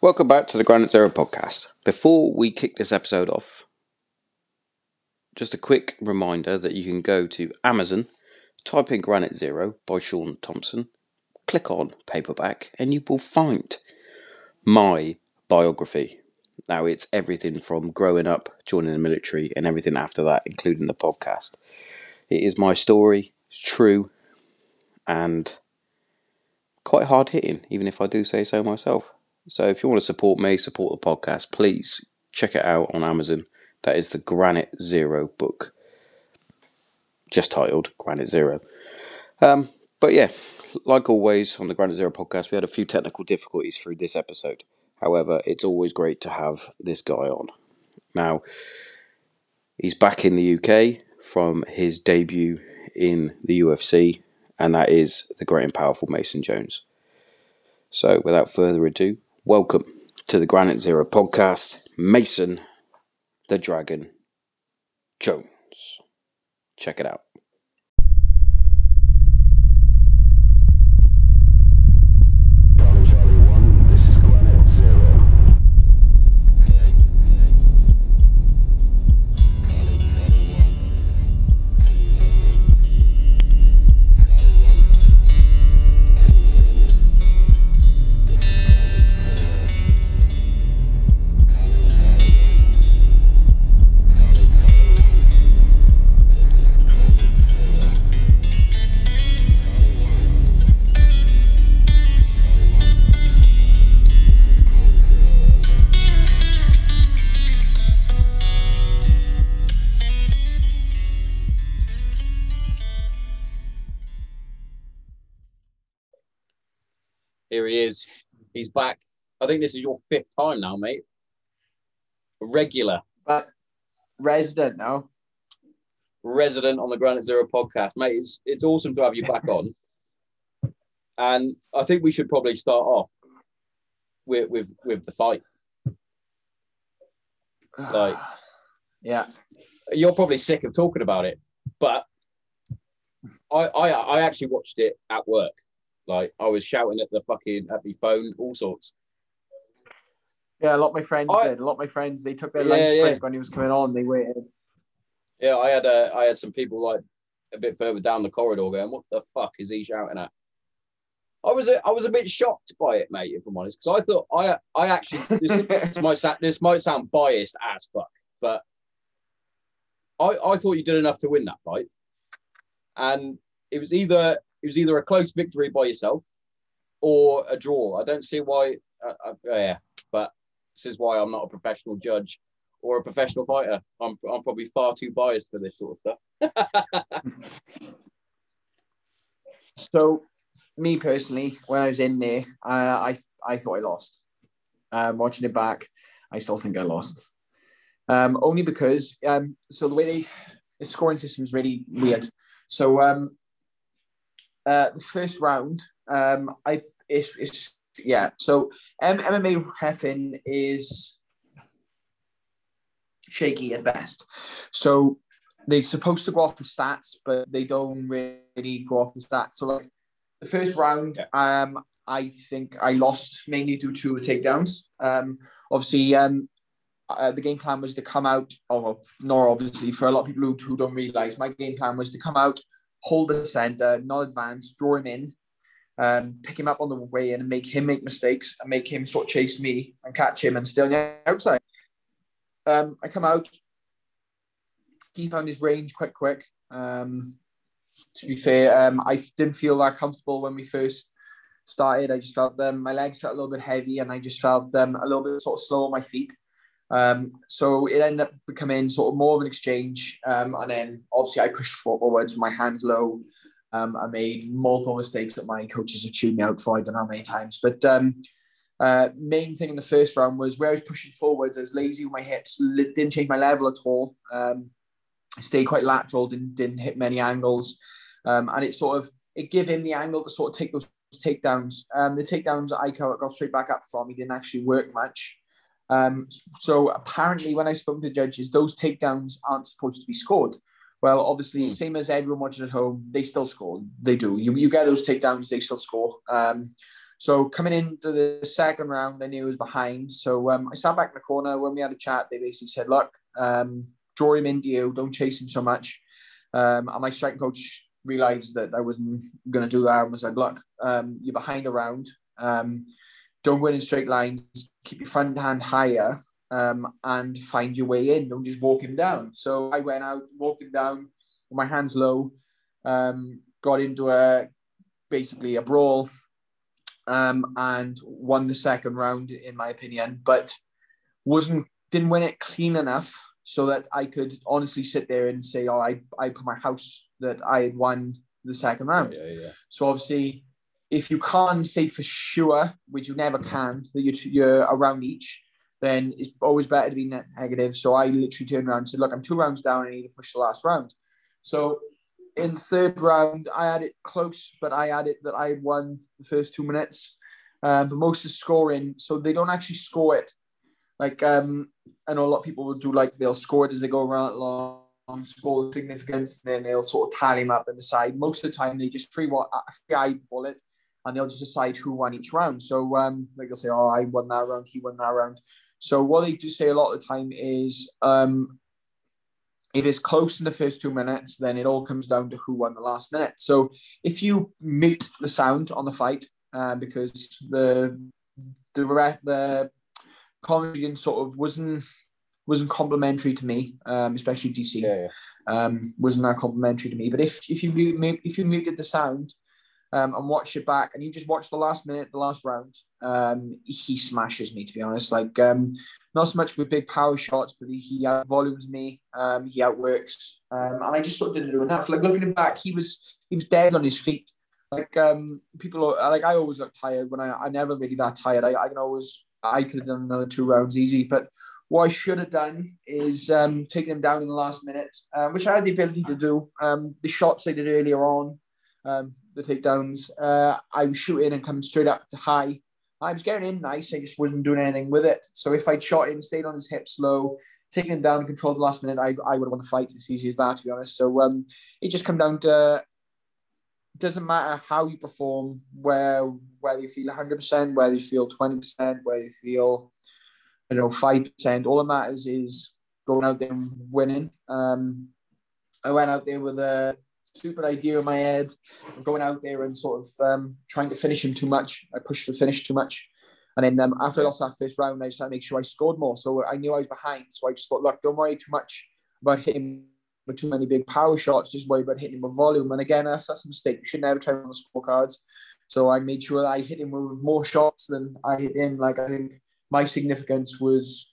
Welcome back to the Granite Zero podcast. Before we kick this episode off, just a quick reminder that you can go to Amazon, type in Granite Zero by Sean Thompson, click on paperback, and you will find my biography. Now, it's everything from growing up, joining the military, and everything after that, including the podcast. It is my story, it's true, and quite hard hitting, even if I do say so myself. So if you want to support me, support the podcast, please check it out on Amazon. That is the Granite Zero book, just titled Granite Zero. Um, but yeah, like always on the Granite Zero podcast, we had a few technical difficulties through this episode. However, it's always great to have this guy on. Now, he's back in the UK from his debut in the UFC, and that is the great and powerful Mason Jones. So, without further ado, welcome to the Granite Zero podcast, Mason the Dragon Jones. Check it out. Think this is your fifth time now, mate. Regular but resident now. resident on the Granite Zero podcast, mate. It's it's awesome to have you back on. And I think we should probably start off with with with the fight. Like- yeah, You're probably sick of talking about it, but I I I actually watched it at work. Like I was shouting at the fucking at my phone, all sorts. Yeah. A lot of my friends I- did. A lot of my friends they took their Yeah, lunch yeah. break when he was coming on. They waited. Yeah, I had uh, I had some people like a bit further down the corridor going, "What the fuck is he shouting at?" I was a, I was a bit shocked by it, mate. If I'm honest, because I thought I I actually this, this might sound this might sound biased as fuck, but I I thought you did enough to win that fight, and it was either it was either a close victory by yourself or a draw. I don't see why. Uh, uh, yeah, but this is why I'm not a professional judge or a professional fighter. I'm I'm probably far too biased for this sort of stuff. So, me personally, when I was in there, uh, I I thought I lost. Um, watching it back, I still think I lost. Um, only because um, so the way they the scoring system is really weird. So um, uh, the first round, um, I it's, it's yeah. So M- MMA refing is shaky at best. So they're supposed to go off the stats, but they don't really go off the stats. So like the first round, um, I think I lost mainly due to takedowns. Um, obviously, um, uh, the game plan was to come out, oh, well, nor obviously for a lot of people who, who don't realize, my game plan was to come out, hold the center, not advance, draw him in, um, pick him up on the way in and make him make mistakes and make him sort of chase me and catch him and stay on the outside. Um, I come out, he found his range quite quick. Um, to be fair, um, I didn't feel that comfortable when we first started. I just felt them, my legs felt a little bit heavy, and I just felt them a little bit sort of slow on my feet. Um, so it ended up becoming sort of more of an exchange. Um, and then obviously I pushed forwards with my hands low. Um, I made multiple mistakes that my coaches have chewed me out for. I don't know how many times, but um, uh, main thing in the first round was where I was pushing forwards. I was lazy with my hips, didn't change my level at all. Um, I stayed quite lateral, didn't didn't hit many angles, um, and it sort of it gave him the angle to sort of take those takedowns. Um, the takedowns I got straight back up from. He didn't actually work much. Um, so apparently, when I spoke to judges, those takedowns aren't supposed to be scored. Well, obviously, Hmm. same as everyone watching at home, they still score. They do. You, you get those takedowns, they still score. Um, So coming into the second round, I knew I was behind. So um, I sat back in the corner. When we had a chat, they basically said, "Look, um, draw him into you. Don't chase him so much." Um, and my striking coach realized that I wasn't going to do that and was like, "Look, um, you're behind a round. Um, don't win in straight lines. Keep your front hand higher." Um, and find your way in. Don't just walk him down. So I went out, walked him down with my hands low, um, got into a basically a brawl um, and won the second round in my opinion, but wasn't didn't win it clean enough so that I could honestly sit there and say, oh, I, I put my house that I had won the second round. Yeah, yeah. So obviously, if you can't say for sure, which you never can, that you're, you're around each, then it's always better to be net negative. So I literally turned around and said, look, I'm two rounds down. I need to push the last round. So in third round, I had it close, but I had it that I had won the first two minutes. Um, but most of the scoring, so they don't actually score it. Like um, I know a lot of people will do like they'll score it as they go around long, score significance, and then they'll sort of tally them up and decide. Most of the time, they just free what free eyeball it, and they'll just decide who won each round. So um, like they'll say, oh, I won that round, he won that round. So what they do say a lot of the time is um, if it's close in the first two minutes, then it all comes down to who won the last minute. So if you mute the sound on the fight, uh, because the the the comedy sort of wasn't wasn't complimentary to me, um, especially DC. Yeah, yeah. Um, wasn't that complimentary to me. But if if you mute, if you muted the sound um, and watch it back, and you just watch the last minute, the last round, um, he smashes me to be honest. Like um, not so much with big power shots, but he, he out volumes me. Um, he outworks, um, and I just sort of didn't do enough. Like looking back, he was he was dead on his feet. Like um, people, like I always look tired when I I never really that tired. I, I can always I could have done another two rounds easy, but what I should have done is um, taken him down in the last minute, um, which I had the ability to do. Um, the shots I did earlier on, the takedowns, uh, I was shooting and coming straight up to high. I was getting in nice, I just wasn't doing anything with it. So if I'd shot him, stayed on his hips low, taken him down, controlled the last minute, I, I would have won the fight. It's easy as that, to be honest. So um, it just come down to doesn't matter how you perform, where whether you feel 100%, whether you feel 20%, whether you feel, I don't know, 5%. All that matters is going out there and winning. Um, I went out there with a stupid idea in my head of going out there and sort of um, trying to finish him too much. I pushed for finish too much. And then um, after I lost that first round, I just had to make sure I scored more. So I knew I was behind. So I just thought, look, don't worry too much about hitting with too many big power shots. Just worry about hitting him with volume. And again, that's, that's a mistake. You should never try on the scorecards. So I made sure I hit him with more shots than I hit him. Like I think my significance was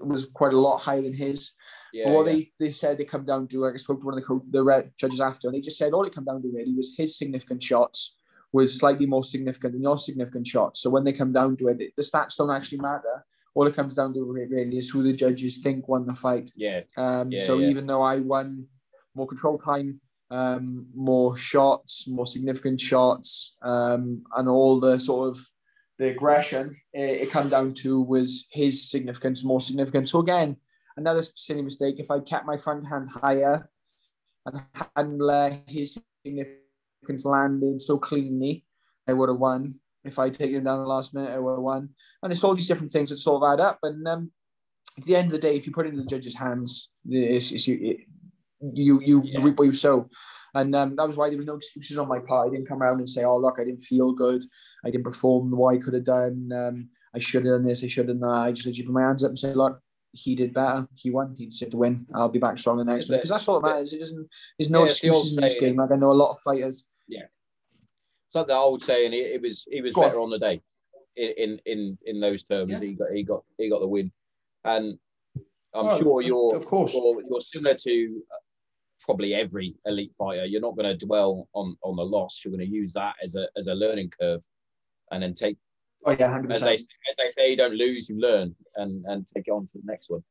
was quite a lot higher than his. Yeah, but what yeah. they, they said they come down to, like I spoke to one of the co- the red judges after, and they just said all it come down to really was his significant shots was slightly more significant than your significant shots. So when they come down to it, the stats don't actually matter. All it comes down to really is who the judges think won the fight. yeah, Um, Yeah, so yeah. even though I won more control time, um, more shots, more significant shots, um, and all the sort of the aggression, it, it come down to was his significance more significant. So again, another silly mistake. If I kept my front hand higher and hadn't let his significance landed so cleanly, I would have won. If I'd taken him down the last minute, I would have won. And it's all these different things that sort of add up. And um, at the end of the day, if you put it in the judge's hands, it's, it's you, it, you you Yeah. reap what you sow. And um, that was why there was no excuses on my part. I didn't come around and say, "Oh, look, I didn't feel good. I didn't perform what I could have done. Um, I should have done this. I should have done that." I just literally put my hands up and said, "Look, he did better. He won. He deserved to win. I'll be back strong the next one." Because that's all that matters. It doesn't. There's no Yeah, it's the excuses in this game. Like I know a lot of fighters. Yeah, it's like the old saying. It, it was he was Go better on the day. In in in, those terms, Yeah. he got he got he got the win, and I'm Oh, sure you're of course. you're, you're similar to uh, probably every elite fighter. You're not going to dwell on on the loss. You're going to use that as a as a learning curve, and then take Oh yeah, hundred as they percent. as they say, you don't lose, you learn, and and take it on to the next one.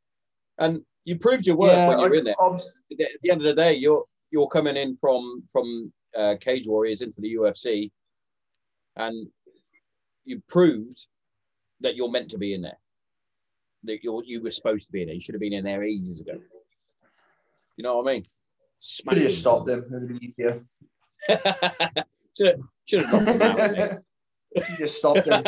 And you proved your worth when you're in there. At the, at the end of the day, you're you're coming in from from uh, Cage Warriors into the UFC, and you proved that you're meant to be in there. That you you were supposed to be in there. You should have been in there ages ago. You know what I mean? Should have stopped them. It would have been easier. should have, should have knocked him out. He just stopped him.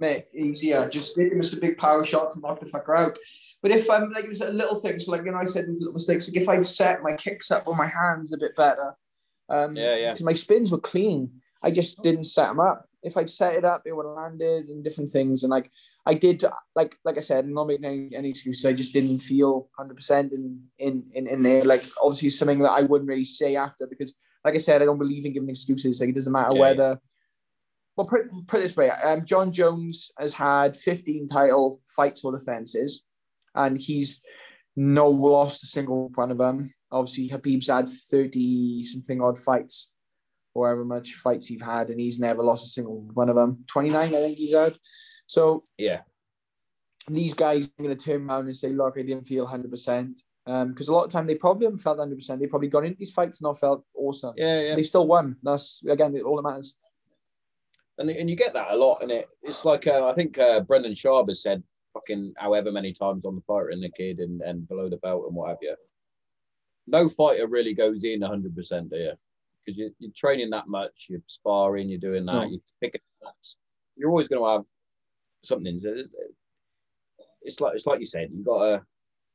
Mate, easier. Just him with a big power shot to knock the fucker out. But if I'm like it was a little thing, so like you know, I said little mistakes. Like if I'd set my kicks up with my hands a bit better, um, Yeah, yeah. because my spins were clean. I just didn't set them up. If I'd set it up, it would have landed and different things. And like I did, like like I said, I'm not making any, any excuses. I just didn't feel 100 percent in, in in in there. Like obviously something that I wouldn't really say after because, like I said, I don't believe in giving excuses. Like it doesn't matter Yeah, whether. Well, put, put it this way: um, Jon Jones has had 15 title fights or defenses, and he's no lost a single one of them. Obviously, Khabib's had 30 something odd fights, or however much fights he's had, and he's never lost a single one of them. 29, I think he's had. So Yeah. these guys are going to turn around and say, "Look, I didn't feel 100 percent," because a lot of time they probably haven't felt 100. percent They probably gone into these fights and not felt awesome. Yeah, yeah. They still won. That's again all that matters. And and you get that a lot, and it it's like uh, I think uh, Brendan Schaub has said fucking however many times on the fighter and the kid and, and below the belt and what have you. No fighter really goes in 100 percent there because you, you're training that much, you're sparring, you're doing that, No. you're picking ups. You're always going to have something. So it's, it's like it's like you said, you got to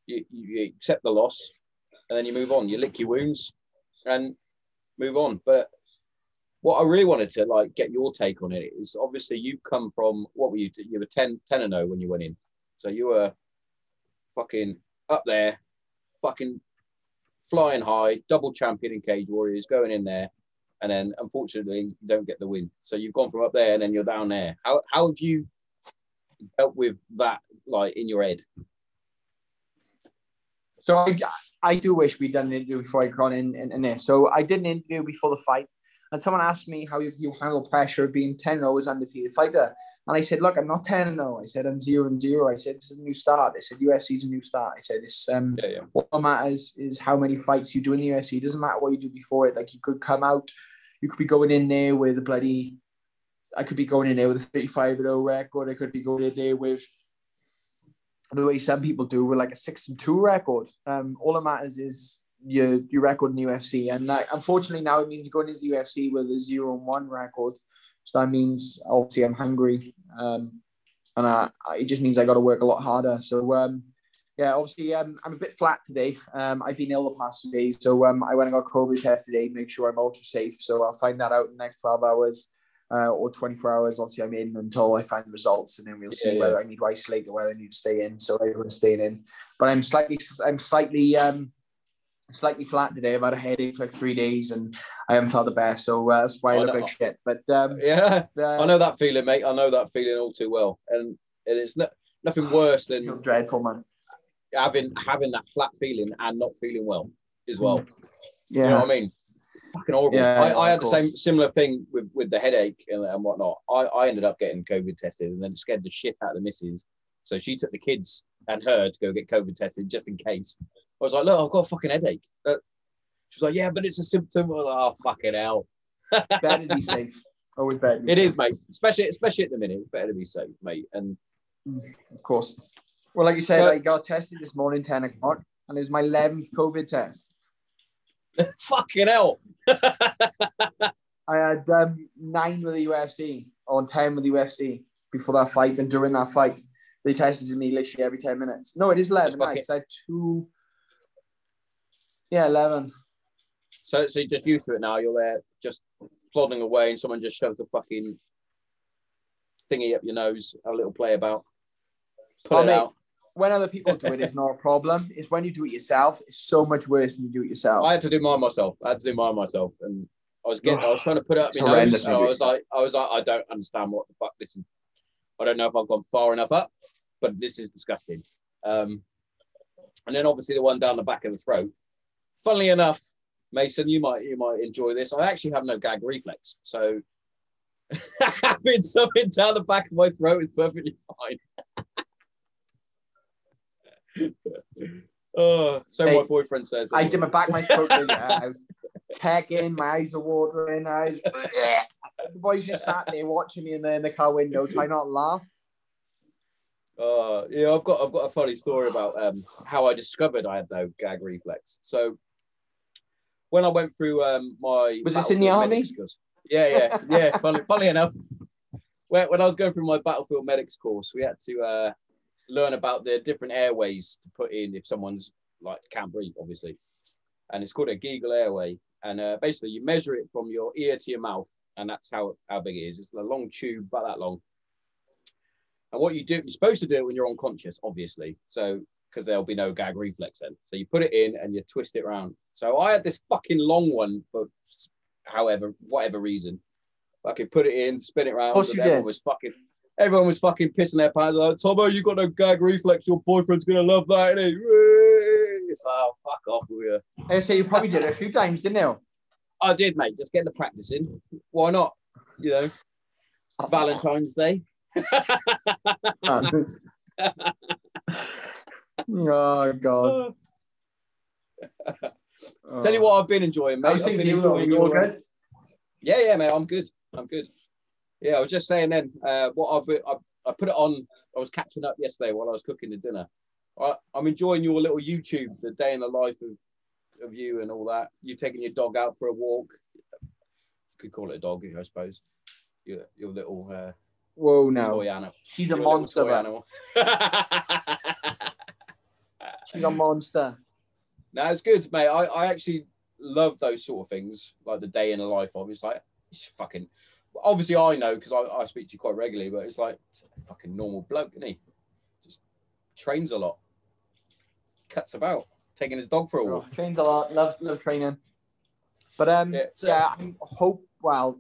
you, you accept the loss and then you move on. You lick your wounds and move on. But what I really wanted to like get your take on it is obviously you've come from what were you? You were 10, 10 and 0 when you went in. So you were fucking up there, fucking flying high, double champion in Cage Warriors, going in there, and then unfortunately you don't get the win. So you've gone from up there and then you're down there. How how have you dealt with that like in your head? So I, I do wish we'd done an interview before I got in, in, in there. So I did an interview before the fight, and someone asked me how you, you handle pressure being 10 0 as undefeated fighter. And I said, Look, I'm not 10 0. I said, I'm 0 and 0. I said, It's a new start. I said, UFC's a new start. I said, This, um, Yeah, yeah. what matters is how many fights you do in the UFC. It doesn't matter what you do before it. Like you could come out, you could be going in there with a bloody, I could be going in there with a 35 0 record. I could be going in there with the way some people do with like a six and two record. Um, all that matters is your your record in the UFC. And like, unfortunately now it means you're going into the UFC with a zero and one record. So that means obviously I'm hungry. Um, and I, I- it just means I got to work a lot harder. So um, yeah, obviously um, I'm a bit flat today. Um, I've been ill the past few days, so um, I went and got COVID test today, make sure I'm ultra safe. So I'll find that out in the next 12 hours uh, or 24 hours. Obviously, I'm in until I find results, and then we'll see Yeah, yeah. whether I need to isolate or whether I need to stay in. So everyone's staying in, but I'm slightly, I'm slightly, um, slightly flat today. I've had a headache for like three days, and I haven't felt the best. So uh, that's why I I look know. like shit. But um, Yeah, uh, I know that feeling, mate. I know that feeling all too well, and it's no, nothing worse than dreadful, man. having having that flat feeling and not feeling well as well. Yeah. You know what I mean? Fucking horrible. Yeah, I, I had the same similar thing with, with the headache and, and whatnot. I, I ended up getting COVID tested and then scared the shit out of the missus. So she took the kids and her to go get COVID tested just in case. I was like, look, I've got a fucking headache. Uh, she was like, yeah, but it's a symptom. I was like, oh, fucking hell. better to be safe. Always better. be It safe. is, mate. Especially especially at the minute. It's better to be safe, mate. And of course. Well, like you said, So- I got tested this morning, 10 o'clock, and it was my 11th COVID test. fucking hell. I had um, nine with the UFC or 10 with the UFC before that fight, and during that fight, they tested me literally every 10 minutes. No, it is 11 That's fucking- I had two. Yeah, 11. So, so you're just used to it now. You're there just plodding away, and someone just shoves a fucking thingy up your nose, a little play about, pull Oh, it out. When other people do it, it's not a problem. It's when you do it yourself, it's so much worse than you do it yourself. I had to do mine myself. I had to do mine myself, and I was getting, I was trying to put it up It's my nose, and I was like, I was like, I don't understand what the fuck this is. I don't know if I've gone far enough up, but this is disgusting. Um, and then obviously the one down the back of the throat. Funnily enough, Mason, you might you might enjoy this. I actually have no gag reflex, so having something down the back of my throat is perfectly fine. oh, so Hey, my boyfriend says. I did my back, my throat. I was kecking, my eyes are watering. I was, the boys just sat there watching me in the, in the car window, trying not to laugh. Uh, yeah, I've got I've got a funny story about um, how I discovered I had no gag reflex. So when I went through um, my Was this in the army? meniscus- Yeah, yeah, yeah. Funny, funny enough, when, when I was going through my battlefield medics course, we had to uh, learn about the different airways to put in if someone's like can't breathe, obviously. And it's called a Guedel airway. And uh, basically, you measure it from your ear to your mouth, and that's how how big it is. It's a long tube, about that long. And what you do, you're supposed to do it when you're unconscious, obviously. So because there'll be no gag reflex then. So you put it in and you twist it around. So I had this fucking long one for however, whatever reason. I could put it in, spin it around. course and you everyone did. was fucking everyone was fucking pissing their pants like, Tomo, you got no gag reflex, your boyfriend's gonna love that, innit? It's like, oh, fuck off with you. I say you probably did it a few times, didn't you? I did, mate. Just get the practice in. Why not? You know, oh. Valentine's Day. oh God. Tell you what, I've been enjoying, mate. I was thinking been you though. enjoying You all your- good? Yeah, yeah, mate. I'm good. I'm good. Yeah, I was just saying then. Uh, what I've I, I put it on. I was catching up yesterday while I was cooking the dinner. I, I'm enjoying your little YouTube, the day in the life of, of you and all that. You taking your dog out for a walk. You could call it a dog, I suppose. Your your little uh, Whoa, no. toy animal. She's a Your little monster, toy animal. She's a monster. No, it's good, mate. I, I actually love those sort of things, like the day in the life of. It's like it's fucking. Obviously, I know because I, I speak to you quite regularly, but it's like it's a fucking normal bloke, isn't he? Just trains a lot, cuts about, taking his dog for a Oh, walk. trains a lot. Love love training. But um, Yeah, yeah, I hope. Well,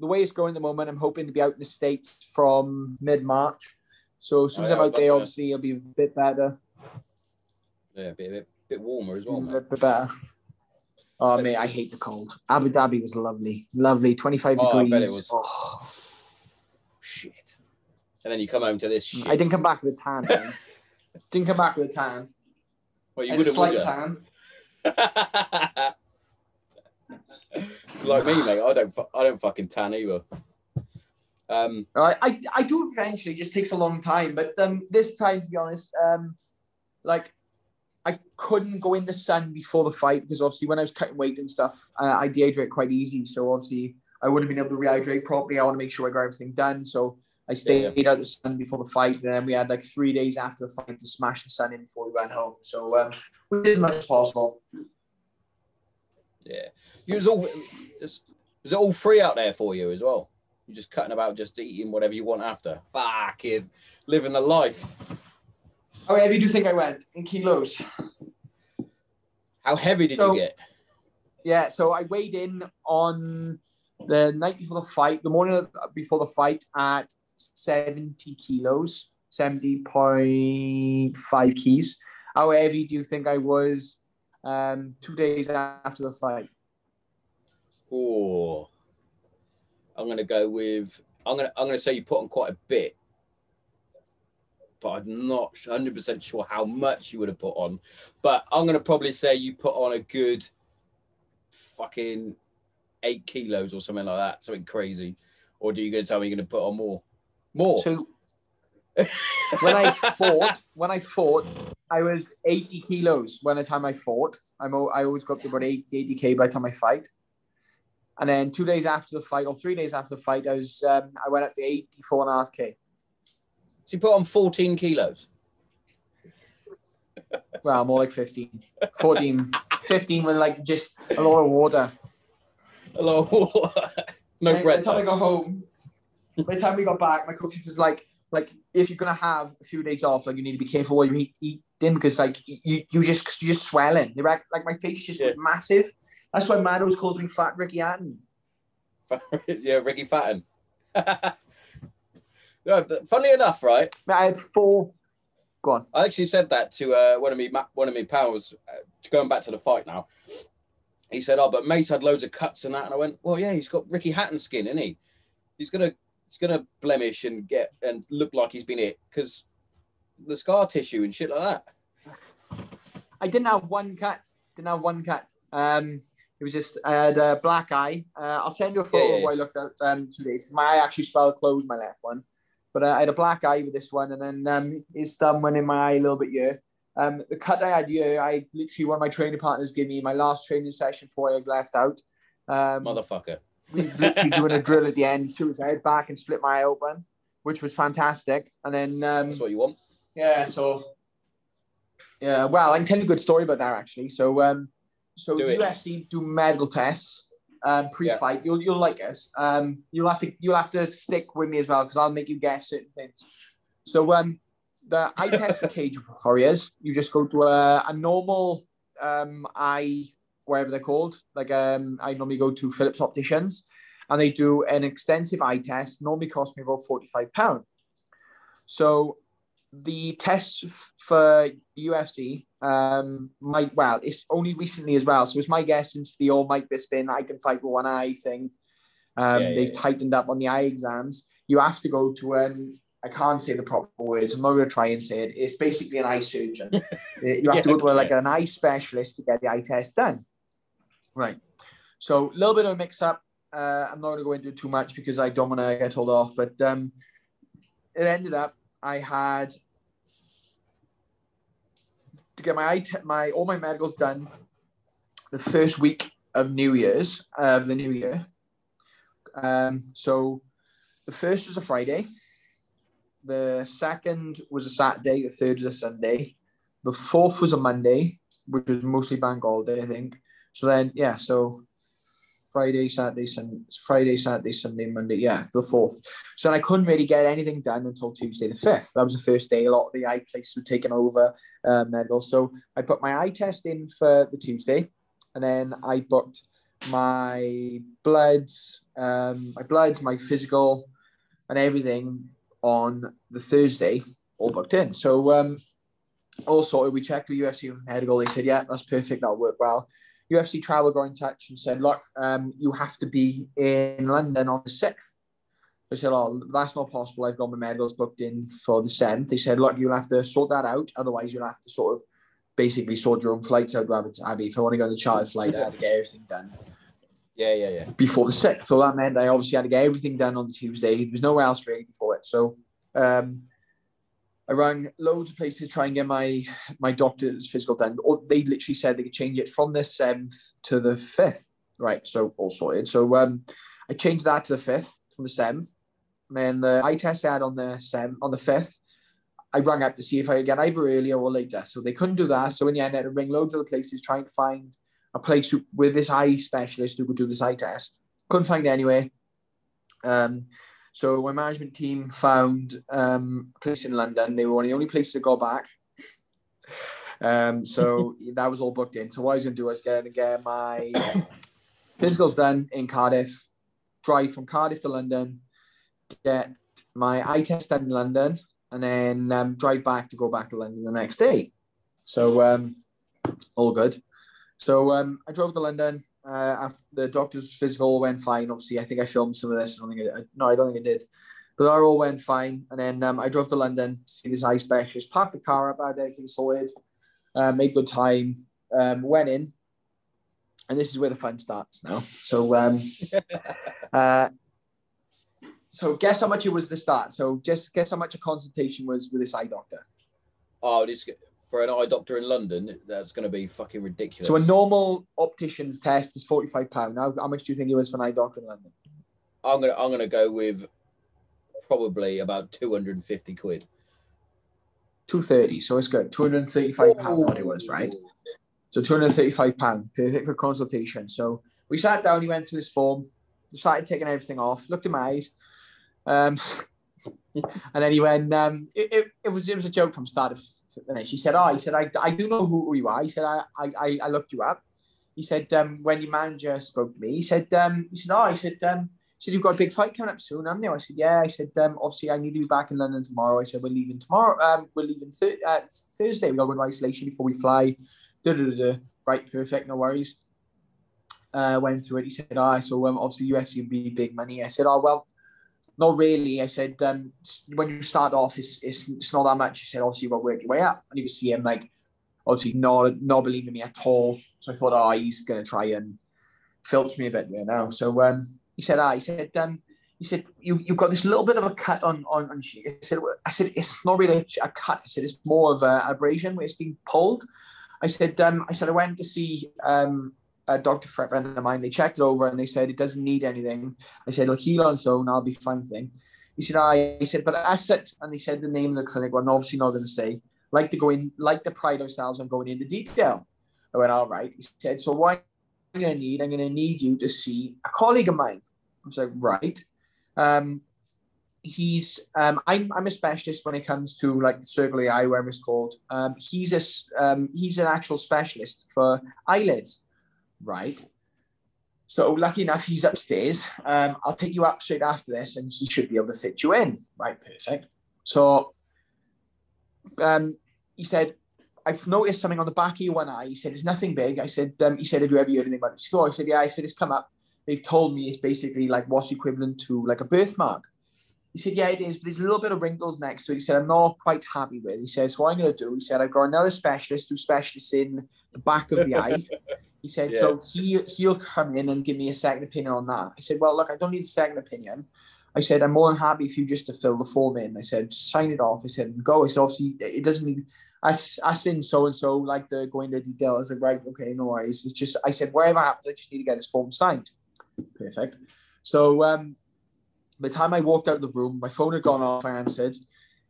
the way it's going at the moment, I'm hoping to be out in the states from mid March. So as soon Oh, as yeah, I'm out there, obviously it'll be a bit better. Yeah, a bit, bit, bit warmer as well, mm, a bit, better. Oh mate, I hate the cold. Abu Dhabi was lovely, lovely, 25 Oh, I degrees. bet it was. Oh, Shit. And then you come home to this mm, shit. I didn't come back with a tan. didn't come back with a tan. Well, you would have, would tan. like me, mate. I don't. I don't fucking tan either. Um, I, I I do eventually. It just takes a long time. But um, this time, to be honest, um, like I couldn't go in the sun before the fight because obviously when I was cutting weight and stuff, uh, I dehydrate quite easy. So obviously I wouldn't have been able to rehydrate properly. I want to make sure I got everything done. So I stayed out the sun before the fight. And then we had like three days after the fight to smash the sun in before we went home. So um, we did as much as possible. Yeah. You was all. Was it all free out there for you as well? You're just cutting about, just eating whatever you want after. Fucking living the life. How heavy do you think I went in kilos? How heavy did So- you get? Yeah, so I weighed in on the night before the fight, the morning before the fight at 70 kilos, 70.5 keys. How heavy do you think I was um, two days after the fight? Oh, I'm gonna go with. I'm gonna. I'm gonna say you put on quite a bit, but I'm not 100 percent sure how much you would have put on. But I'm gonna probably say you put on a good, fucking, eight kilos or something like that, something crazy. Or do you gonna tell me you're gonna put on more? More. So when I fought, when I fought, I was 80 kilos when the time I fought. I'm I always got up to about 80, 80k by the time I fight. And then two days after the fight, or three days after the fight, I was um, I went up to 84 and a half k. so you put on 14 kilos. Well, more like 15, 14, 15 with like just a lot of water. Hello. no By- By the time I got home, by the time we got back, my coach was like, like if you're gonna have a few days off, like you need to be careful what you eat, eating because like you you just you're just swelling. They were, like my face just was massive. That's why Mados calls me Fat Ricky Hatton. yeah, Ricky Fatton. no, but funnily enough, right? I had four. Go on. I actually said that to uh, one of me one of my pals. Uh, going back to the fight now, he said, "Oh, but mate had loads of cuts and that." And I went, "Well, yeah, he's got Ricky Hatton skin, isn't he? He's gonna he's gonna blemish and get and look like he's been hit because the scar tissue and shit like that." I didn't have one cut. Didn't have one cut. Um, it was just I had a black eye. Uh, I'll send you a photo Yeah, yeah, of what I looked at um, two days. My eye actually swelled closed, my left one, but uh, I had a black eye with this one, and then um, his thumb went in my eye a little bit here. Um, the cut I had here, I literally one of my training partners gave me my last training session before I left out. Um, Motherfucker. we literally doing a drill at the end, threw his head back and split my eye open, which was fantastic. And then um, That's what you want. yeah, so yeah, well, I can tell you a good story about that actually. So um, so Do it. Do medical tests um pre-fight. You'll you'll like us. Um, you'll have to you'll have to stick with me as well because I'll make you guess certain things. So um, the eye test for cage warriors, you just go to a, a normal um eye wherever they're called. Like um, I normally go to Phillips Opticians, and they do an extensive eye test. Normally cost me about forty five pound. So the tests for UFC um might well it's only recently as well. So it's my guess since the old Mike Bisping I can fight with one eye thing. Um Yeah, yeah, they've yeah. tightened up on the eye exams. You have to go to an I can't say the proper words I'm not going to try and say it. It's basically an eye surgeon. You have to go to a, like an eye specialist to get the eye test done. Right. So a little bit of a mix up uh, I'm not going to go into it too much because I don't want to get told off but um it ended up I had to get my my all my medicals done the first week of New Year's uh, of the new year. Um, so the first was a Friday, the second was a Saturday, the third was a Sunday, the fourth was a Monday, which was mostly bank holiday, I think. So then, yeah, so Friday, Saturday, Sunday, Friday, Saturday, Sunday, Monday, yeah, the fourth. So I couldn't really get anything done until Tuesday the fifth. That was the first day. A lot of the eye places were taken over medal. So I put my eye test in for the Tuesday, and then I booked my bloods, um, my bloods, my physical, and everything on the Thursday, all booked in. So um, all sorted. We checked with UFC medical. They said, yeah, that's perfect. That'll work well. UFC travel got in touch and said, look, um, you have to be in London on the sixth. I said, oh, that's not possible. I've got my medals booked in for the 7th. They said, look, you'll have to sort that out. Otherwise, you'll have to sort of basically sort your own flights out, Abu Dhabi. If I want to go on the charter flight, I had to get everything done Yeah, yeah, yeah. before the 6th. So that meant I obviously had to get everything done on the Tuesday. There was nowhere else really before it. So um, I rang loads of places to try and get my my doctor's physical done. They literally said they could change it from the 7th to the 5th. Right, so all sorted. So um, I changed that to the 5th from the 7th. And the eye test I had on the 7th, on the 5th, I rang up to see if I could get either earlier or later. So they couldn't do that. So in the end, I had to ring loads of other places trying to find a place who, with this eye specialist who could do this eye test. Couldn't find it anyway. Um, so my management team found um, a place in London. They were one of the only places to go back. Um, so that was all booked in. So what I was going to do was get, get my physicals done in Cardiff, drive from Cardiff to London, get my eye test done in London, and then um, drive back to go back to London the next day. So um, all good. So um, I drove to London. Uh, after the doctor's physical went fine. Obviously, I think I filmed some of this. I don't think I, no, I don't think I did. But that all went fine. And then um, I drove to London to see this eye specialist. Parked the car up, had everything sorted. Uh, made good time. Um, went in, and this is where the fun starts now. So, um, uh, so guess how much it was to start. So just guess how much a consultation was with this eye doctor. Oh, this for an eye doctor in London, that's going to be fucking ridiculous. So a normal optician's test is forty five pound. Now, how much do you think it was for an eye doctor in London? I'm gonna I'm gonna go with probably about 250 quid. Two thirty. So it's good. Two hundred and thirty five pound. What it was, right? So two hundred and thirty five pound, perfect for consultation. So we sat down. He went through his form, started taking everything off. Looked in my eyes. Um, and then he went, um, it, it, it was it was a joke from start of finish. she said, Oh, he said, I, I do know who you are. He said, I, I, I looked you up. He said, um, when your manager spoke to me, he said, um, he said, Oh, he said, um, he said, You've got a big fight coming up soon, haven't you? I said, Yeah. I said, um, obviously I need to be back in London tomorrow. I said, We're leaving tomorrow. Um, we're leaving th- uh, Thursday. We got to go to isolation before we fly. Da-da-da-da. Right, perfect, no worries. Uh, went through it. He said, "Ah, so um, obviously UFC will be big money." I said, "Oh well, not really." I said, um, "When you start off, it's, it's, it's not that much." He said, "Obviously, you've to work your way up." And you could see him like, obviously not not believing me at all. So I thought, "Oh, he's gonna try and filch me a bit there now." So um, he said, "Ah," he said, um, he said, you, you've got this little bit of a cut on on, on she. I said, I said, it's not really a cut. I said, it's more of a abrasion where it's being pulled. I said, um, I said, I went to see um, a doctor friend of mine. They checked it over and they said it doesn't need anything. I said it'll heal on its own. I'll be fine thing. He said, I. He said, but it. And he said the name of the clinic. Well, I'm obviously not going to say. Like to go in, like to pride ourselves on going into detail. I went, all right. He said, so what I'm going to need, I'm going to need you to see a colleague of mine. I was like, right. Um, he's um, I'm I'm a specialist when it comes to like the the eye, whatever it's called. Um, he's a um, he's an actual specialist for eyelids, right? So lucky enough, he's upstairs. Um, I'll take you up straight after this, and he should be able to fit you in. Right, perfect. So, um, he said, "I've noticed something on the back of your one eye." He said, "It's nothing big." I said, um, "He said, have you ever heard anything about it before?" I said, "Yeah." I said, "It's come up. They've told me it's basically like what's equivalent to like a birthmark." He said, Yeah, it is, but there's a little bit of wrinkles next to it. He said, I'm not quite happy with. He says, What I'm going to do, he said, I've got another specialist who specialists in the back of the eye. He said, So he, he'll come in and give me a second opinion on that. I said, Well, look, I don't need a second opinion. I said, I'm more than happy for you just to fill the form in. I said, Sign it off. I said, Go. I said, Obviously, it doesn't need. I, I said so and so like to go into detail. I was like, right, okay, no worries. It's just I said, whatever happens, I just need to get this form signed. Perfect. So um by the time I walked out of the room, my phone had gone off. I answered.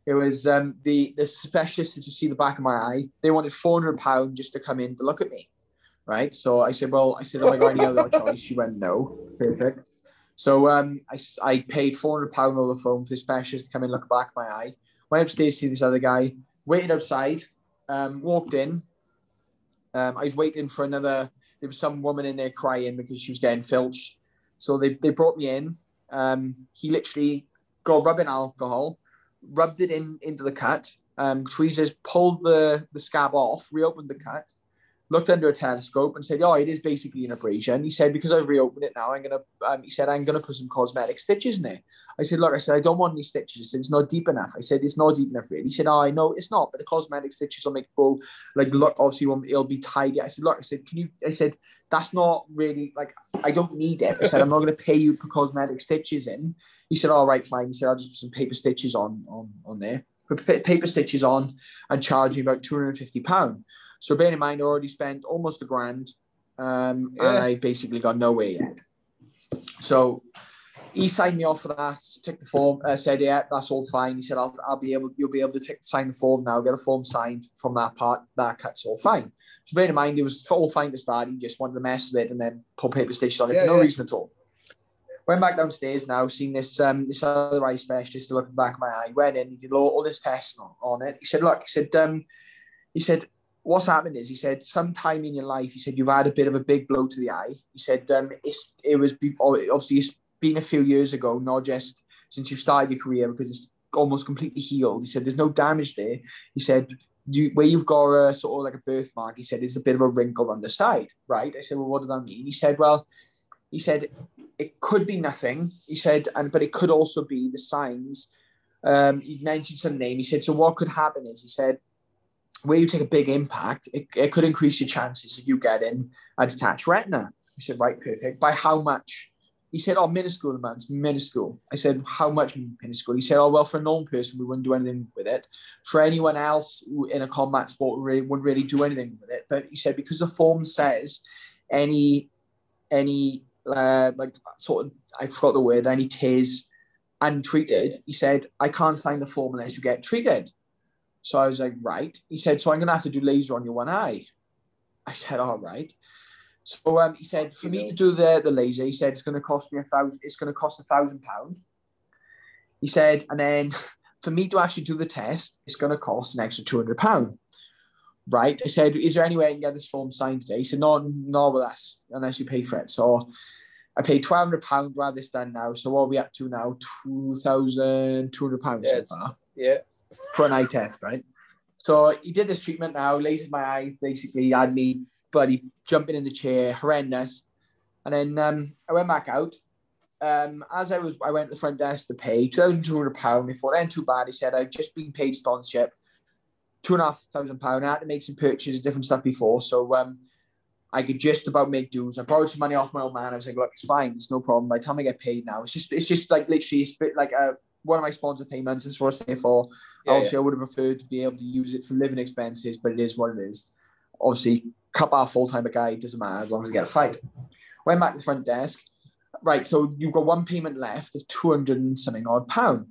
It was um, the the specialist to see the back of my eye. They wanted four hundred pound just to come in to look at me, right? So I said, well, I said, have I got any other choice? She went, no. Perfect. So um, I, I paid four hundred pound over the phone for the specialist to come in look back my eye. Went upstairs to see this other guy. Waited outside. Um, walked in. Um, I was waiting for another. There was some woman in there crying because she was getting filched. So they, they brought me in. Um, he literally got rubbing alcohol, rubbed it in into the cut. Um, tweezers pulled the, the scab off, reopened the cut, looked under a telescope and said, "Oh, it is basically an abrasion." He said, "Because I've reopened it now, I'm gonna." Um, he said, "I'm gonna put some cosmetic stitches in it." I said, "Look," I said, "I don't want any stitches. I It's not deep enough." I said, "It's not deep enough, really." He said, "Oh, I know it's not, but the cosmetic stitches will make go like look. Obviously, it'll be tidy." I said, "Look," I said, "Can you?" I said, "That's not really like I don't need it." I said, "I'm not gonna pay you for cosmetic stitches in." He said, "All right, fine." He said, "I'll just put some paper stitches on on on there." Put paper stitches on and charge me about two hundred and fifty pound. So bear in mind, I already spent almost a grand, um, Yeah. and I basically got nowhere yet. So he signed me off for that. Took the form. Uh, said, "Yeah, that's all fine." He said, "I'll, I'll be able. You'll be able to take sign the form now. Get the form signed from that part. That cut's all fine." So bear in mind, it was all fine to start. He just wanted to mess with it and then put paper stitches on it Yeah, for no yeah. reason at all. Went back downstairs now, seen this um this other eye specialist to look at back of my eye. Went in, he did all, all this testing on, on it. He said, look, he said, um, he said, what's happened is he said, sometime in your life, he said, you've had a bit of a big blow to the eye. He said, um, it's it was be- obviously it's been a few years ago, not just since you started your career because it's almost completely healed. He said, there's no damage there. He said, you where you've got a sort of like a birthmark, he said, it's a bit of a wrinkle on the side, right? I said, well, what does that mean? He said, well, he said it could be nothing. He said, and but it could also be the signs. Um, he mentioned some name. He said, so what could happen is he said, where you take a big impact, it, it could increase your chances of you getting a detached retina. I said, right, perfect. By how much? He said, oh, minuscule amounts, minuscule. I said, how much minuscule? He said, oh, well, for a known person, we wouldn't do anything with it. For anyone else in a combat sport, we really, wouldn't really do anything with it. But he said, because the form says any, any, uh, like sort of, I forgot the word, any tears untreated, he said, I can't sign the form unless you get treated. So I was like, right. He said, so I'm going to have to do laser on your one eye. I said, all right. So um, he said, for me to do the, the laser, he said, it's going to cost me a thousand, it's going to cost a thousand pound. He said, and then for me to actually do the test, it's going to cost an extra 200 pound. Right. I said, is there any way I can get this form signed today? He said, no, no with us, unless you pay for it. So I paid £1,200 to have this done now. So what are we up to now? £2,200 Yeah, so far Yeah. For an eye test, right? So he did this treatment now, lasered my eye, basically had me bloody jumping in the chair, horrendous. And then um, I went back out. Um, as I was, I went to the front desk to pay two thousand two hundred pound. Before "Ain't too bad." He said, "I've just been paid sponsorship, two and a half thousand pound. I had to make some purchases, different stuff before, so um, I could just about make dues. I borrowed some money off my old man. I was like, look, it's fine, it's no problem. By the time I get paid now, it's just, it's just like literally, it's a bit like a one of my sponsor payments. It's what I for. Yeah, Obviously, I would have preferred to be able to use it for living expenses, but it is what it is. obviously, cup our full time guy doesn't matter as long as we get a fight. Went back to the front desk. Right, so you've got one payment left of two hundred and something odd pound.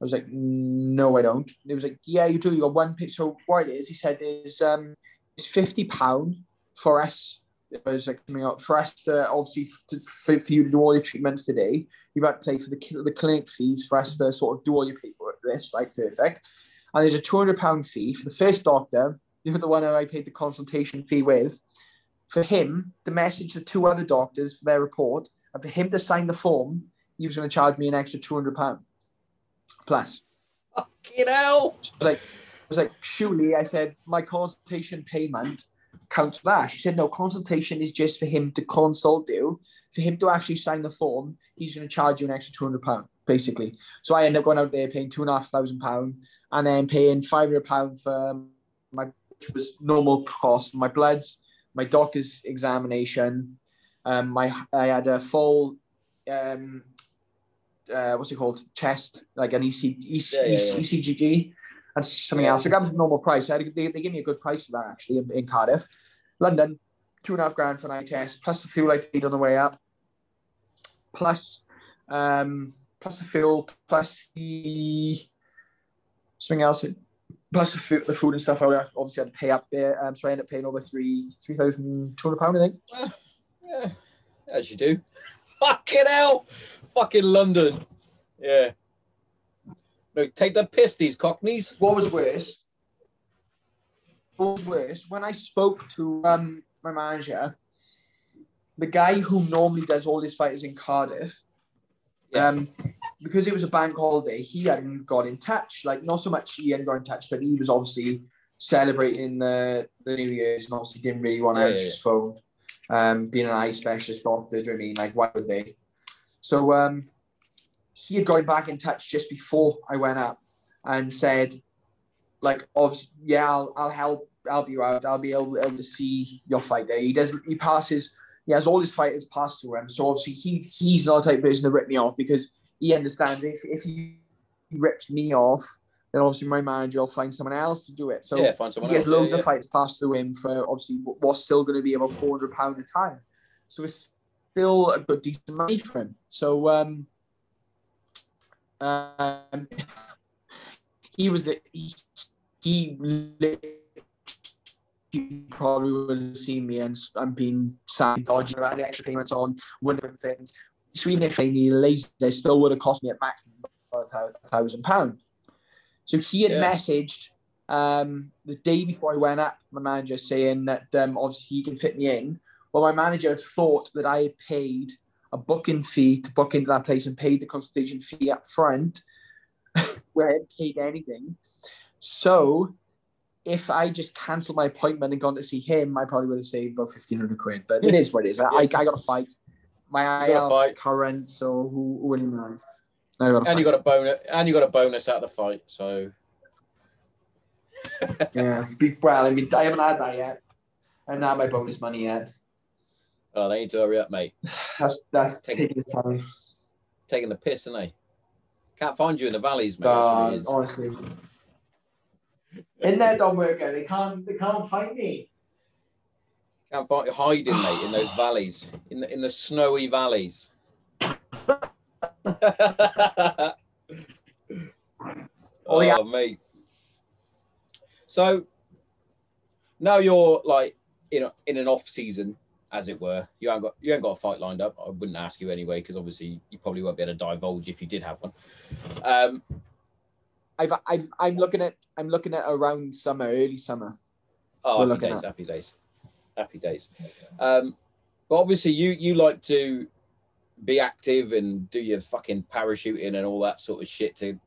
I was like, no, I don't. It was like, yeah, you do. You got one pay. So what it is, he said, is um, it's fifty pound for us. It was like coming up for us to obviously to, for, for you to do all your treatments today. You've had to pay for the the clinic fees for us to sort of do all your paperwork. This right, perfect. And there's a two hundred pound fee for the first doctor. You're the one I paid the consultation fee with. For him to message the two other doctors for their report, and for him to sign the form, he was going to charge me an extra two hundred pound plus. Fucking hell. I was like, I was like, surely I said my consultation payment counts for that. She said, no, consultation is just for him to consult you. For him to actually sign the form, he's going to charge you an extra two hundred pound, basically. So I ended up going out there paying two and a half thousand pound, and then paying five hundred pound for my, which was normal cost for my bloods, my doctor's examination. Um, my I had a full um, uh, what's it called? Chest, like an EC, EC, Yeah, yeah, yeah. ECGG and something else. Like that was a normal price. I they, they gave me a good price for that actually in, in Cardiff. London, two and a half grand for an eye test, plus the fuel I paid on the way up, plus um, plus the fuel, plus the something else, plus the food, the food and stuff. I obviously had to pay up there, um, so I ended up paying over three three thousand two hundred pound. I think. Yeah, as you do. Fucking hell. Fucking London. Yeah. Take the piss, these cockneys. What was worse? What was worse when I spoke to um, my manager, the guy who normally does all his fighters in Cardiff, Yeah. um, because it was a bank holiday, he hadn't got in touch. Like not so much he hadn't got in touch, but he was obviously celebrating the, the New Year's and obviously didn't really want to Yeah, answer yeah, his phone. Um, being an eye specialist doctor, do you know I mean? Like why would they? So um, he had got back in touch just before I went up and said, like, obviously, yeah, I'll, I'll help, help you out. I'll be able, able to see your fight there. He doesn't, he passes, he has all his fighters pass through him. So obviously, he he's not the type of person to rip me off because he understands if, if he rips me off, then obviously my manager will find someone else to do it. So yeah, find someone he gets else. yeah, loads yeah. of fights passed through him for obviously what's still going to be about four hundred pound a time. So it's still a good decent money for him. So um, um he was the he, he probably would have seen me and I'm being sad dodging around extra payments on one of things. So even if I need lazy, they still would have cost me at maximum a thousand pound. So he had Yeah. messaged um, the day before I went up, my manager saying that um, obviously he can fit me in. Well, my manager had thought that I had paid a booking fee to book into that place and paid the consultation fee up front, where I hadn't paid anything. So if I just cancelled my appointment and gone to see him, I probably would have saved about fifteen hundred quid. But it is what it is. I, I got to fight. My IL fight. current, so who, who wouldn't mind? I got And you got a bonus, and you got a bonus out of the fight. So Yeah. Well, I mean, I haven't had that yet. I haven't had my bonus money yet. Oh, they need to hurry up, mate. That's that's Take- taking his time. Taking the piss, aren't they? Can't find you in the valleys, mate. Uh, That's what it is. honestly. In there, don't work. They can't. They can't find me. Can't find you hiding, mate, in those valleys, in the in the snowy valleys. Oh, yeah. mate. So now you're like in a, in an off season, as it were. You haven't got you haven't got a fight lined up. I wouldn't ask you anyway, because obviously you probably won't be able to divulge if you did have one. Um, I've, I'm, I'm looking at. I'm looking at around summer, early summer. Oh, happy days, at. happy days, happy days. Um, but obviously, you you like to be active and do your fucking parachuting and all that sort of shit to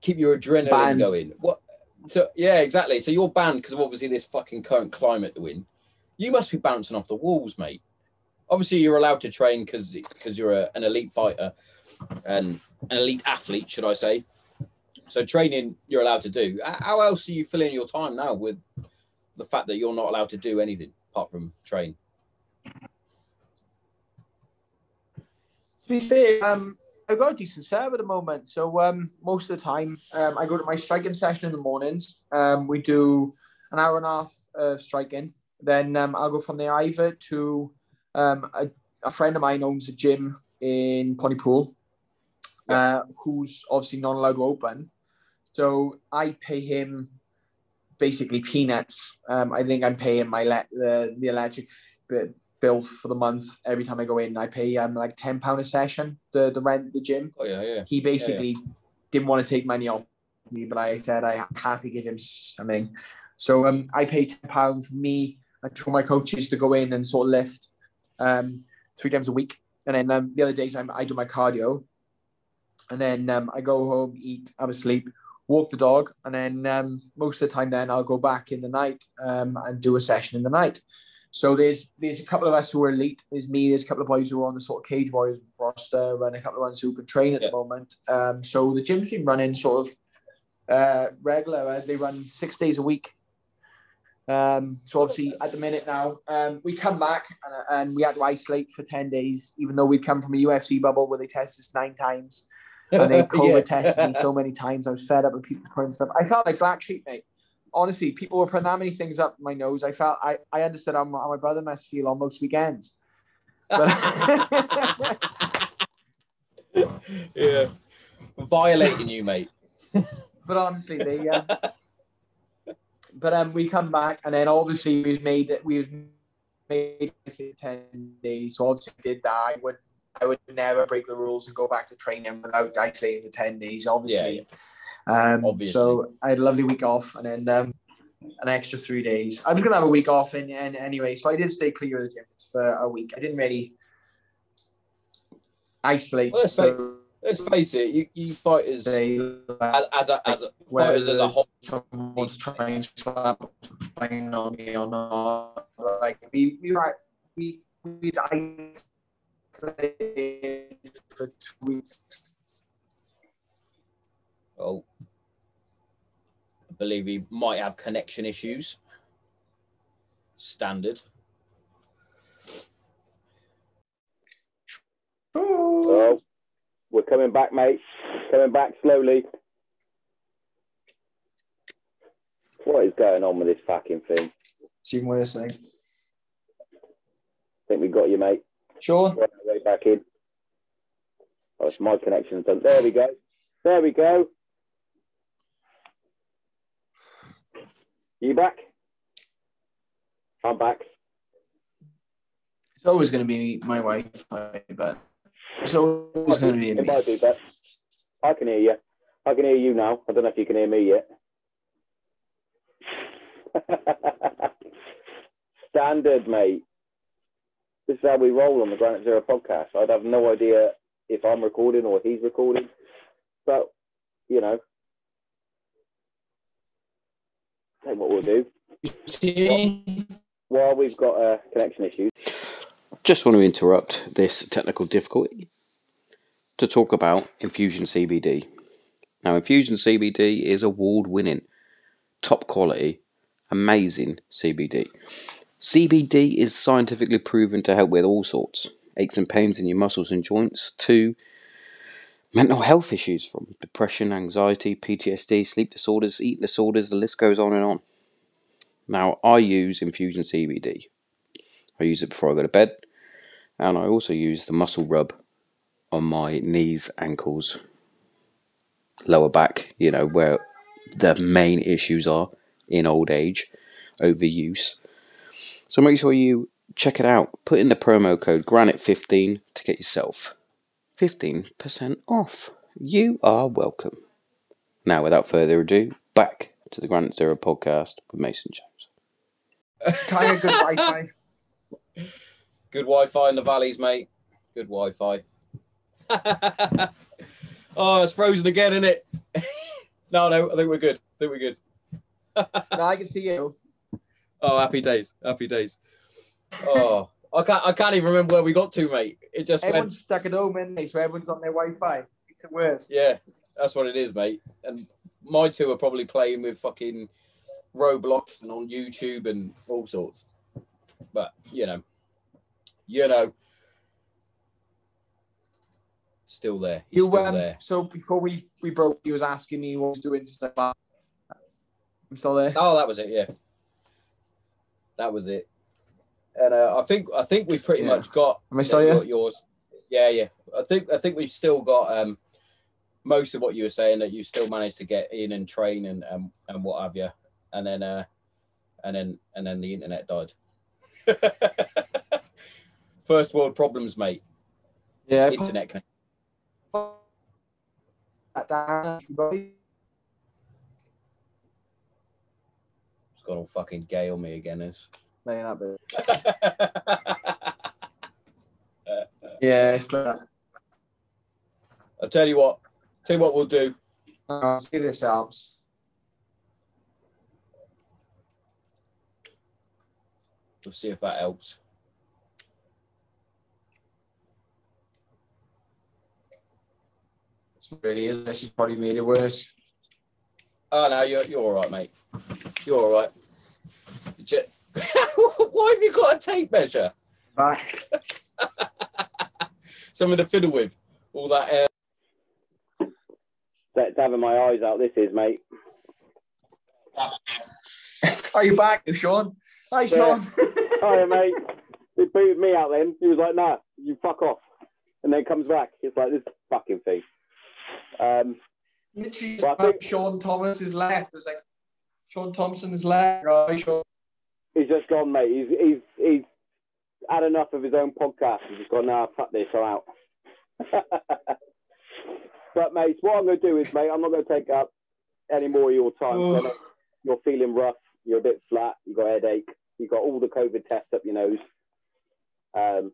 keep your adrenaline Banned. going. What? So yeah, exactly. So you're banned because of obviously this fucking current climate we're in. You must be bouncing off the walls, mate. Obviously, you're allowed to train because because you're a, an elite fighter and an elite athlete, should I say? So training you're allowed to do. How else are you filling your time now with the fact that you're not allowed to do anything apart from train? To be fair, um, I've got a decent setup at the moment. So um, most of the time, um, I go to my striking session in the mornings. Um, we do an hour and a half of striking. Then um, I'll go from there either to um, a, a friend of mine owns a gym in Pontypool, uh, who's obviously not allowed to open. So I pay him basically peanuts. Um, I think I'm paying my le- the the electric f- bill for the month every time I go in. I pay um like ten pound a session the the rent the gym. Oh yeah, yeah. He basically didn't want to take money off me, but I said I had to give him something. So um, I pay ten pound for me two of my coaches to go in and sort of lift um, three times a week, and then um, the other days I'm, I do my cardio, and then um, I go home, eat, have a sleep, walk the dog, and then um, most of the time then I'll go back in the night um, and do a session in the night. So there's there's a couple of us who are elite. There's me. There's a couple of boys who are on the sort of Cage Warriors roster, and a couple of ones who can train at Yeah. the moment. Um, so the gym's been running sort of uh, regular. Uh, they run six days a week. Um, so obviously at the minute now, um, we come back and, and we had to isolate for ten days, even though we'd come from a UFC bubble where they tested us nine times and they COVID Yeah. tested me so many times. I was fed up with people putting stuff. I felt like black sheep, mate. Honestly, people were putting that many things up my nose. I felt I, I understood how, my- how my brother must feel on most weekends. But yeah. Violating you, mate. but honestly, they. Um, but um, we come back and then obviously we've made it. We've made it ten days. So obviously did that. I would. I would never break the rules and go back to training without isolating for ten days. Obviously. Um, Obviously. So I had a lovely week off and then um, an extra three days. I was gonna have a week off and, in anyway, so I did stay clear of the gym for a week. I didn't really isolate. Well, let's face it, you, you fighters as, they as a as a Whether fighters as a whole. someone wants to slap something on me or not. Like we we were we we isolated for two weeks. Well, I believe he might have connection issues. Standard. Oh, we're coming back, mate. Coming back slowly. What is going on with this fucking thing? Seeing It's even worse, I think. we got you, mate. Sean, Right way back in. Oh, it's my connection's done. There we go. There we go. You back? I'm back. it's always going to be my wife, but it's always going to be It might be, but I can hear you. I can hear you now. I don't know if you can hear me yet. Standard, mate. This is how we roll on the Granite Zero podcast. I'd have no idea if I'm recording or he's recording, but you know, take what we'll do. While we've got uh, connection issues, Just want to interrupt this technical difficulty to talk about Infusion CBD. Now, Infusion CBD is award winning, top quality, amazing CBD. CBD is scientifically proven to help with all sorts aches and pains in your muscles and joints to mental health issues from depression, anxiety, PTSD, sleep disorders, eating disorders, the list goes on and on. Now, I use Infusion CBD. I use it before I go to bed, and I also use the muscle rub on my knees, ankles, lower back, you know, where the main issues are in old age, overuse. So make sure you check it out. Put in the promo code GRANITE15 to get yourself 15% off. You are welcome. Now, without further ado, back to the Granite Zero podcast with Mason Jones. Kind of good Wi-Fi. Good Wi-Fi in the valleys, mate. Good Wi-Fi. oh, it's frozen again, isn't it? no, no, I think we're good. I think we're good. no, I can see you. Oh, happy days, happy days. Oh, I can't, I can't even remember where we got to, mate. It just went. Everyone's stuck at home, isn't they? So everyone's on their Wi-Fi. It's it worse. Yeah, that's what it is, mate. And my two are probably playing with fucking Roblox and on YouTube and all sorts. But you know, you know, still there. He's You still um, there. so before we we broke, he was asking me what I was doing like that. I'm still there. Oh, that was it. Yeah. that was it. And uh, I think I think we pretty Yeah. much got Am I still here? yours. Yeah, yeah. I think I think we've still got um most of what you were saying that you still managed to get in and train and and, and what have you. And then uh and then and then the internet died. First world problems, mate. Yeah. Internet connection. That down, everybody. It's gone all fucking gay on me again. Is. Playing that bit. Yeah, it's that. I'll tell you what. Tell you what we'll do. Uh, see this helps. We'll see if that helps. Really is. This has probably made it worse. Oh no, you're you're all right, mate. You're all right. Ju- Why have you got a tape measure? Back. Something to fiddle with. All that air. That's having my eyes out. This is, mate. Are you back, Sean? Hi, Sean. Hiya, mate. He booted me out then. He was like, nah, you fuck off. And then comes back. It's like this fucking thing. Um, Literally, Well, think- Sean Thomas is left. It's like Sean Thompson is left. Right, Sean. he's just gone, mate. He's, he's, he's had enough of his own podcast. He's just gone, nah, fuck this, I'm out. but, mate, what I'm going to do is, mate, I'm not going to take up any more of your time. You're feeling rough. You're a bit flat. You've got a headache. You've got all the COVID tests up your nose. Um,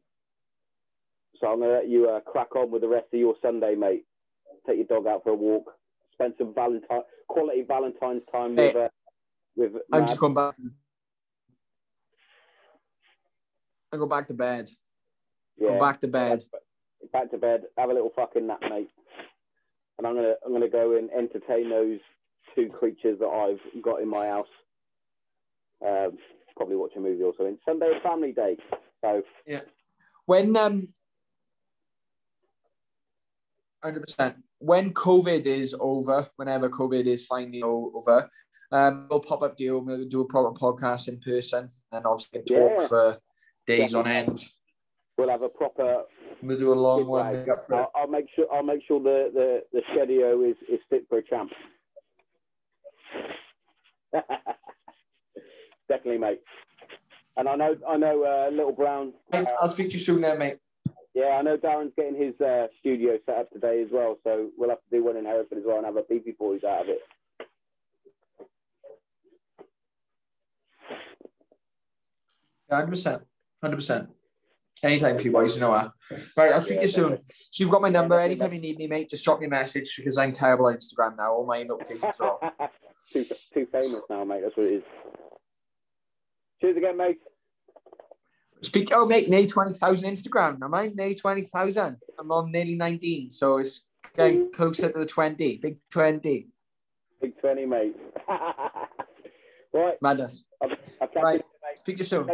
so I'm going to let you uh, crack on with the rest of your Sunday, mate. Take your dog out for a walk. Spend some Valentine, quality Valentine's time with, uh, with I'm just going back. To. I go back to bed. Go back to bed. back to bed, have a little fucking nap, mate. And I'm gonna I'm gonna go and entertain those two creatures that I've got in my house. Um, probably watch a movie or something. Sunday is family day, so yeah, When um, hundred percent. When COVID is over, whenever COVID is finally over, um, we'll pop up deal. We'll do a proper podcast in person, and obviously talk Yeah. for days on end. we'll have a proper. We'll do a long one. Make up for. I'll, I'll make sure I'll make sure the the the schedule is is fit for a champ. Definitely, mate. And I know I know uh, little Brown. I'll speak to you soon, then, mate. Yeah, I know Darren's getting his uh, studio set up today as well, so we'll have to do one in Hereford as well and have a BB Boys out of it. Hundred percent. Hundred percent. Anytime for you boys, you know that. Right, I'll speak to you soon. So you've got my number. Anytime you need me, mate, just drop me a message because I'm terrible on Instagram now. All my notifications are off. too, too famous now, mate. That's what it is. Cheers again, mate. Speak. Oh, mate, nearly twenty thousand Instagram. Am I nearly twenty thousand? I'm on nearly nineteen, so it's getting closer to the twenty. Big twenty. Big 20, mate. right, Madness. I'll, I'll Right. Speak to you soon.